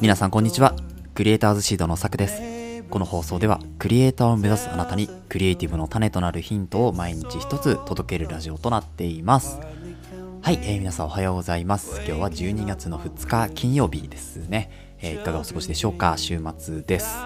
皆さんこんにちは。クリエイターズシードのさくです。この放送ではクリエイターを目指すあなたにクリエイティブの種となるヒントを毎日一つ届けるラジオとなっています。はい、えー皆さんおはようございます。今日は12月の2日金曜日ですね、えーいかがお過ごしでしょうか？週末です。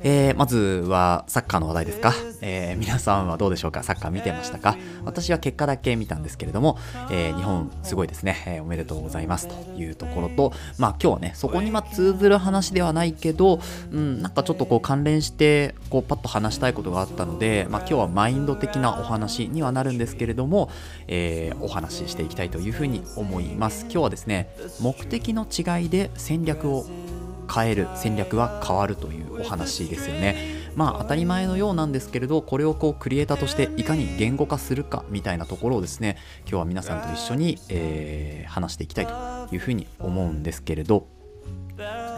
えーまずはサッカーの話題ですか、えー皆さんはどうでしょうか？サッカー見てましたか？私は結果だけ見たんですけれども、えー日本すごいですね、えーおめでとうございます。というところとまあ今日はねそこにま通ずる話ではないけど、うん、なんかちょっとこう関連してこうパッと話したいことがあったので、まあ、今日はマインド的なお話にはなるんですけれども、えーお話ししていきたいというふうに思います。今日はですね目的の違いで戦略を変える戦略は変わるというお話ですよね。まあ当たり前のようなんですけれどこれをこうクリエイターとしていかに言語化するかみたいなところをですね今日は皆さんと一緒に、えー話していきたいというふうに思うんですけれど。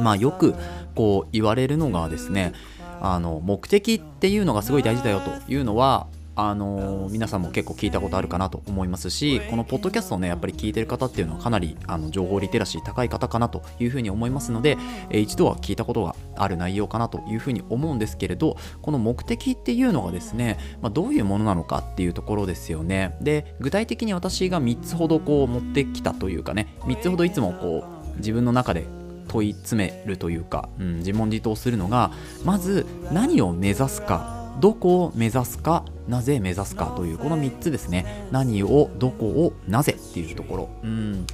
まあよくこう言われるのがですねあの目的っていうのがすごい大事だよというのはあの皆さんも結構聞いたことあるかなと思いますしこのポッドキャストをねやっぱり聞いてる方っていうのはかなりあの情報リテラシー高い方かなというふうに思いますので、えー一度は聞いたことがある内容かなというふうに思うんですけれどこの目的っていうのがですね、まあ、どういうものなのかっていうところですよね。で具体的に私が3つほどこう持ってきたというかね3つほどいつもこう自分の中で問い詰めるというか、うん、自問自答するのがまず何を目指すかどこを目指すかなぜ目指すかというこの3つですね。何をどこをなぜっていうところ、うん、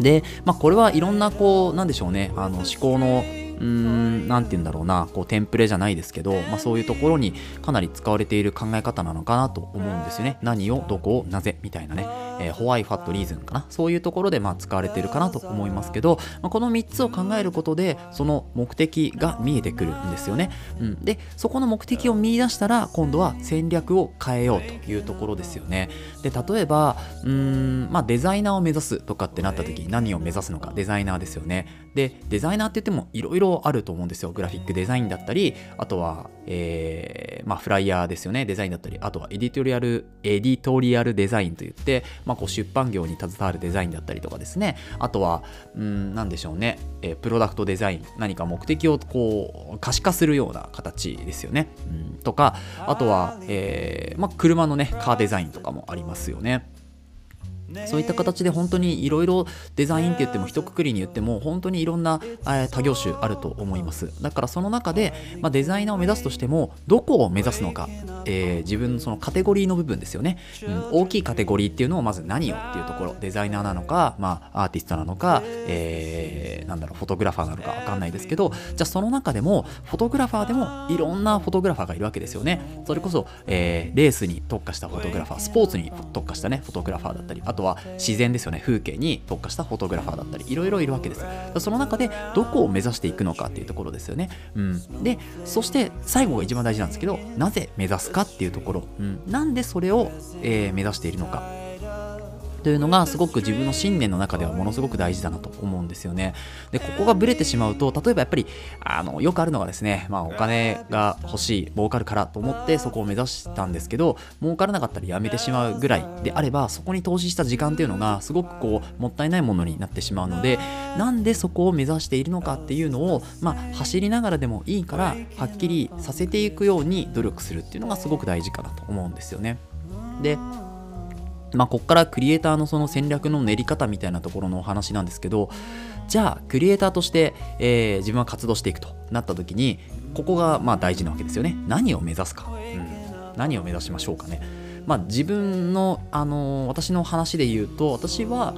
で、まあ、これはいろんなこうなんでしょうね。あの思考のうーんなんて言うんだろうな。こうテンプレじゃないですけど、まあ、そういうところにかなり使われている考え方なのかなと思うんですよね。何をどこをなぜみたいなね、えー、ホワイファットリーズンかな？そういうところでまあ使われてるかなと思いますけど、まあ、この3つを考えることでその目的が見えてくるんですよね、うん、でそこの目的を見出したら今度は戦略を変えようというところですよね。で例えばうん、まあ、デザイナーを目指すとかってなった時に何を目指すのか？デザイナーですよね。でデザイナーって言ってもいろいろあると思うんですよ。グラフィックデザインだったりあとは、えーまあ、フライヤーですよね。デザインだったりあとはエディトリアルエディトリアルデザインといって、まあ、こう出版業に携わるデザインだったりとかですね。あとはうん何でしょうね、えープロダクトデザイン何か目的をこう可視化するような形ですよね、うん、とかあとは、えーまあ、車のねカーデザインとかもありますよね。そういった形で本当にいろいろデザインって言っても一括りに言っても本当にいろんな、えー多業種あると思います。だからその中で、まあ、デザイナーを目指すとしてもどこを目指すのか、えー自分のそのカテゴリーの部分ですよね、うん、大きいカテゴリーっていうのをまず何をっていうところ。デザイナーなのか、まあ、アーティストなのか、えーなんだろうフォトグラファーなのか分かんないですけど。じゃあその中でもフォトグラファーでもいろんなフォトグラファーがいるわけですよね。それこそ、えーレースに特化したフォトグラファースポーツに特化したねフォトグラファーだったりあとは自然ですよね風景に特化したフォトグラファーだったりいろいろいるわけです。その中でどこを目指していくのかっていうところですよね、うん、でそして最後が一番大事なんですけどなぜ目指すかっていうところ、うん、なんでそれを、えー目指しているのかというのがすごく自分の信念の中ではものすごく大事だなと思うんですよね。で、ここがブレてしまうと、例えばやっぱり、あの、よくあるのがですね、まあお金が欲しい、儲かるからと思ってそこを目指したんですけど、儲からなかったらやめてしまうぐらいであれば、そこに投資した時間っていうのがすごくこう、もったいないものになってしまうので、なんでそこを目指しているのかっていうのを、まあ走りながらでもいいから、はっきりさせていくように努力するっていうのがすごく大事かなと思うんですよね。で、まあ、ここからクリエイターのその戦略の練り方みたいなところのお話なんですけどじゃあクリエイターとして、えー自分は活動していくとなった時にここがまあ大事なわけですよね。何を目指すか、うん、何を目指しましょうかね。まあ自分の、あのー私の話で言うと私は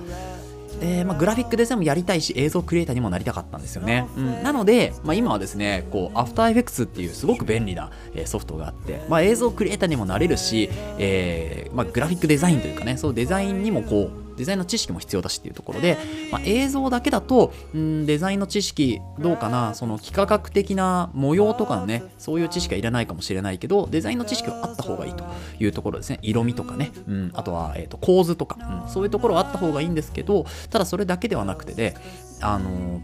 えーまあ、グラフィックデザインもやりたいし映像クリエイターにもなりたかったんですよね、うん、なので、まあ、今はですねこうアフターエフェクツっていうすごく便利な、えーソフトがあって、まあ、映像クリエイターにもなれるし、えーまあ、グラフィックデザインというかねそうデザインにもこうデザインの知識も必要だしっていうところで、まあ、映像だけだと、うん、デザインの知識どうかなその幾何学的な模様とかのねそういう知識はいらないかもしれないけどデザインの知識はあった方がいいというところですね。色味とかね、うん、あとは、えー、と構図とか、うん、そういうところはあった方がいいんですけどただそれだけではなくてで、あの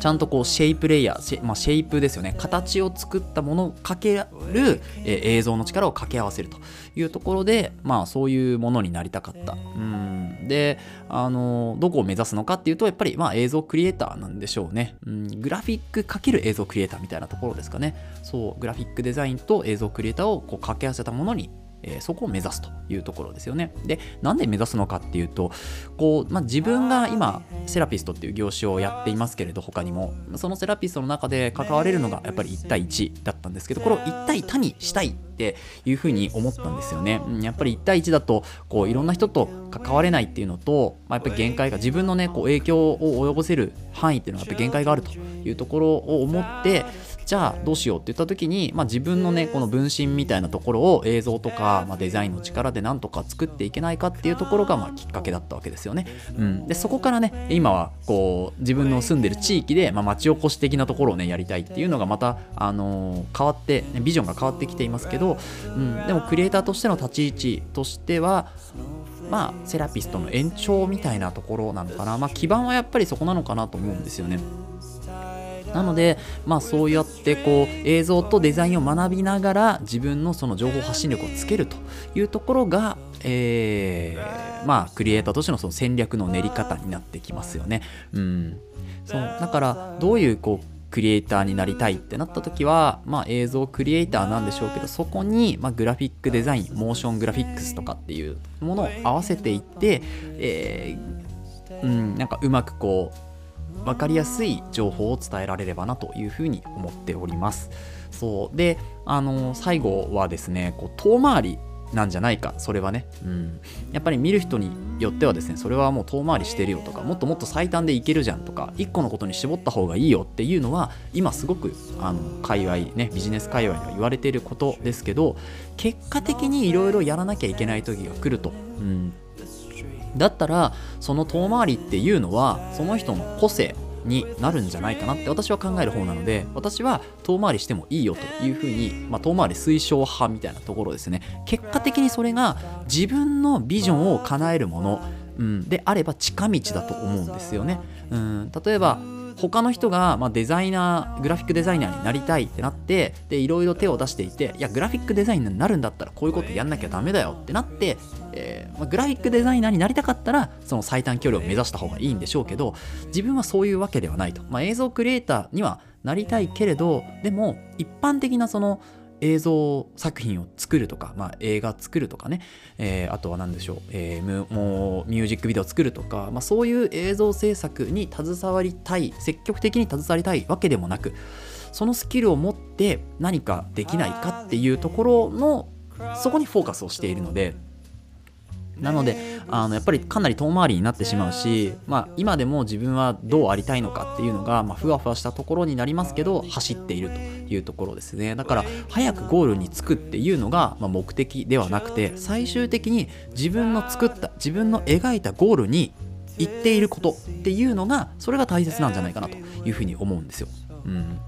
ちゃんとこうシェイプレイヤーシェ,、まあ、シェイプですよね。形を作ったものをかける、え、映像の力を掛け合わせるというところでまあそういうものになりたかった。うん。であのどこを目指すのかっていうとやっぱりまあ映像クリエイターなんでしょうね。うん。グラフィックかける映像クリエイターみたいなところですかね。そうグラフィックデザインと映像クリエイターをこう掛け合わせたものにえー、そこを目指すというところですよね。で、なんで目指すのかっていうと、こう、まあ、自分が今、セラピストっていう業種をやっていますけれど、他にも、そのセラピストの中で関われるのがやっぱり1対1だったんですけど、これを1対多にしたいっていうふうに思ったんですよね。やっぱり1対1だと、こう、いろんな人と関われないっていうのと、まあ、やっぱり限界が、自分のね、こう、影響を及ぼせる範囲っていうのがやっぱり限界があるというところを思って、じゃあどうしようって言った時に、まあ、自分のねこの分身みたいなところを映像とか、まあ、デザインの力でなんとか作っていけないかっていうところがまあきっかけだったわけですよね。うん、でそこからね今はこう自分の住んでる地域で、まあ、町おこし的なところをねやりたいっていうのがまた、あのー、変わって、ねビジョンが変わってきていますけど、うん、でもクリエイターとしての立ち位置としてはまあセラピストの延長みたいなところなのかな、まあ、基盤はやっぱりそこなのかなと思うんですよね。なので、まあ、そうやってこう映像とデザインを学びながら自分のその情報発信力をつけるというところが、えー、まあクリエイターとしてのその戦略の練り方になってきますよね。うん、そうだからどういうこうクリエイターになりたいってなった時は、まあ、映像クリエイターなんでしょうけどそこに、まあ、グラフィックデザインモーショングラフィックスとかっていうものを合わせていって、えー、うん、なんかうまくこう分かりやすい情報を伝えられればなというふうに思っております。そう。であの最後はですねこう遠回りなんじゃないか。それはね、うん、やっぱり見る人によってはですねそれはもう遠回りしてるよとかもっともっと最短でいけるじゃんとか1個のことに絞った方がいいよっていうのは今すごくあの界隈ねビジネス界隈には言われていることですけど結果的にいろいろやらなきゃいけない時が来ると、うん、だったらその遠回りっていうのはその人の個性になるんじゃないかなって私は考える方なので私は遠回りしてもいいよというふうに、まあ、遠回り推奨派みたいなところですね。結果的にそれが自分のビジョンを叶えるもの、うん、であれば近道だと思うんですよね、うん、例えば他の人が、まあ、デザイナーグラフィックデザイナーになりたいってなってでいろいろ手を出していていやグラフィックデザイナーになるんだったらこういうことやんなきゃダメだよってなって、え、まあ、グラフィックデザイナーになりたかったらその最短距離を目指した方がいいんでしょうけど自分はそういうわけではないと、まあ、映像クリエイターにはなりたいけれどでも一般的なその映像作品を作るとか、まあ、映画作るとかね、えー、あとは何でしょう、えー、もうミュージックビデオ作るとか、まあ、そういう映像制作に携わりたい積極的に携わりたいわけでもなくそのスキルを持って何かできないかっていうところのそこにフォーカスをしているのでなのであのやっぱりかなり遠回りになってしまうし、まあ、今でも自分はどうありたいのかっていうのが、まあ、ふわふわしたところになりますけど走っているというところですね。だから早くゴールに着くっていうのが、まあ、目的ではなくて最終的に自分の作った自分の描いたゴールに行っていることっていうのがそれが大切なんじゃないかなというふうに思うんですよ。うん、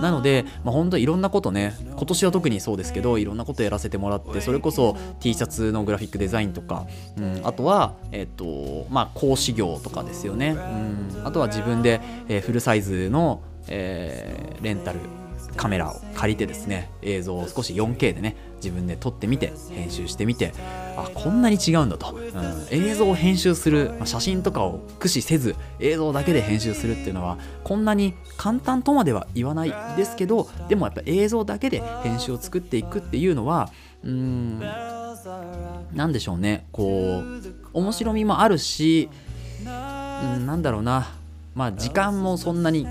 なので、まあ、本当いろんなことね今年は特にそうですけどいろんなことやらせてもらってそれこそ T シャツのグラフィックデザインとか、うん、あとは、えっとまあ、講師業とかですよね、うん、あとは自分で、えー、フルサイズの、えー、レンタルカメラを借りてですね映像を少し 4K でね自分で撮ってみて編集してみてあこんなに違うんだと、うん、映像を編集する、まあ、写真とかを駆使せず映像だけで編集するっていうのはこんなに簡単とまでは言わないですけどでもやっぱ映像だけで編集を作っていくっていうのはうん何でしょうね。こう面白みもあるし、うん、なんだろうな。まあ時間もそんなに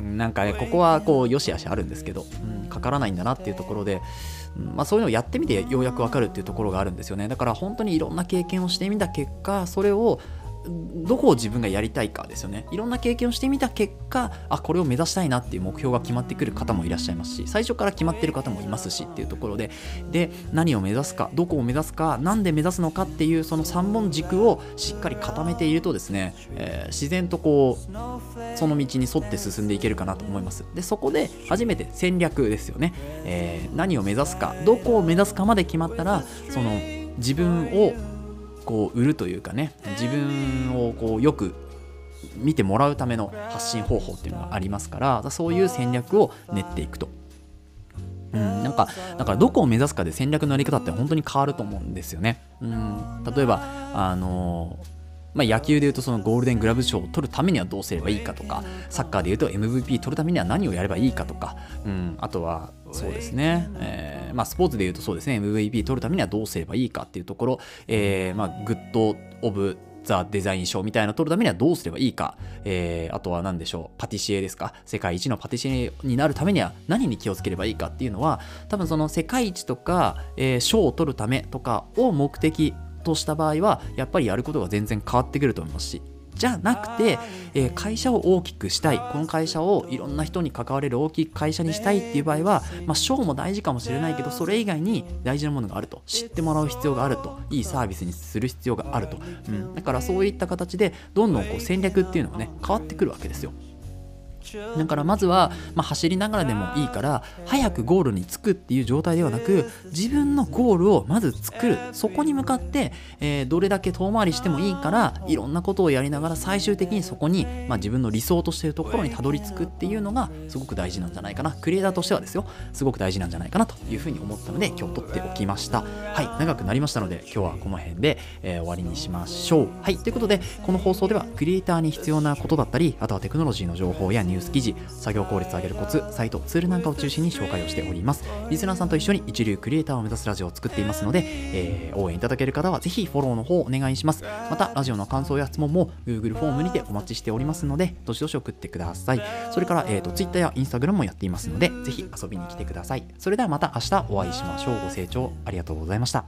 なんかねここはこうよしあしあるんですけど、うん、かからないんだなっていうところで、うんまあ、そういうのをやってみてようやくわかるっていうところがあるんですよね。だから本当にいろんな経験をしてみた結果それをどこを自分がやりたいかですよね。いろんな経験をしてみた結果あこれを目指したいなっていう目標が決まってくる方もいらっしゃいますし最初から決まってる方もいますしっていうところでで何を目指すかどこを目指すか何で目指すのかっていうその3本軸をしっかり固めているとですね、えー、自然とこうその道に沿って進んでいけるかなと思います。でそこで初めて戦略ですよね、えー、何を目指すかどこを目指すかまで決まったらその自分をこう売るというかね自分をこうよく見てもらうための発信方法っていうのがありますからそういう戦略を練っていくと。うん、なんかだからどこを目指すかで戦略のやり方って本当に変わると思うんですよね。うん、例えばあのまあ、野球でいうとそのゴールデングラブ賞を取るためにはどうすればいいかとかサッカーでいうと MVP 取るためには何をやればいいかとか、うん、あとはそうですね、えーまあ、スポーツでいうとそうですね。MVP 取るためにはどうすればいいかっていうところ、えーまあ、 Good of the Design 賞みたいなの取るためにはどうすればいいか、えー、あとは何でしょう、パティシエですか、世界一のパティシエになるためには何に気をつければいいかっていうのは、多分その世界一とか、えー、賞を取るためとかを目的とした場合は、やっぱりやることが全然変わってくると思いますし、じゃなくて、えー、会社を大きくしたいこの会社をいろんな人に関われる大きい会社にしたいっていう場合は、まあ、賞も大事かもしれないけどそれ以外に大事なものがあると知ってもらう必要があるといいサービスにする必要があると、うん、だからそういった形でどんどんこう戦略っていうのがね変わってくるわけですよ。だからまずは、まあ、走りながらでもいいから早くゴールに着くっていう状態ではなく自分のゴールをまず作る。そこに向かって、えー、どれだけ遠回りしてもいいからいろんなことをやりながら最終的にそこに、まあ、自分の理想としているところにたどり着くっていうのがすごく大事なんじゃないかな。クリエイターとしてはですよ。すごく大事なんじゃないかなというふうに思ったので今日撮っておきましたはい長くなりましたので今日はこの辺で、えー、終わりにしましょう。はい。ということでこの放送ではクリエイターに必要なことだったりあとはテクノロジーの情報やニュース記事作業効率を上げるコツサイトツールなんかを中心に紹介をしております。リスナーさんと一緒に一流クリエイターを目指すラジオを作っていますので、えー、応援いただける方はぜひフォローの方をお願いします。またラジオの感想や質問も Google フォームにてお待ちしておりますのでどしどし送ってください。それから、えーと、Twitter や Instagram もやっていますのでぜひ遊びに来てください。それではまた明日お会いしましょう。ご清聴ありがとうございました。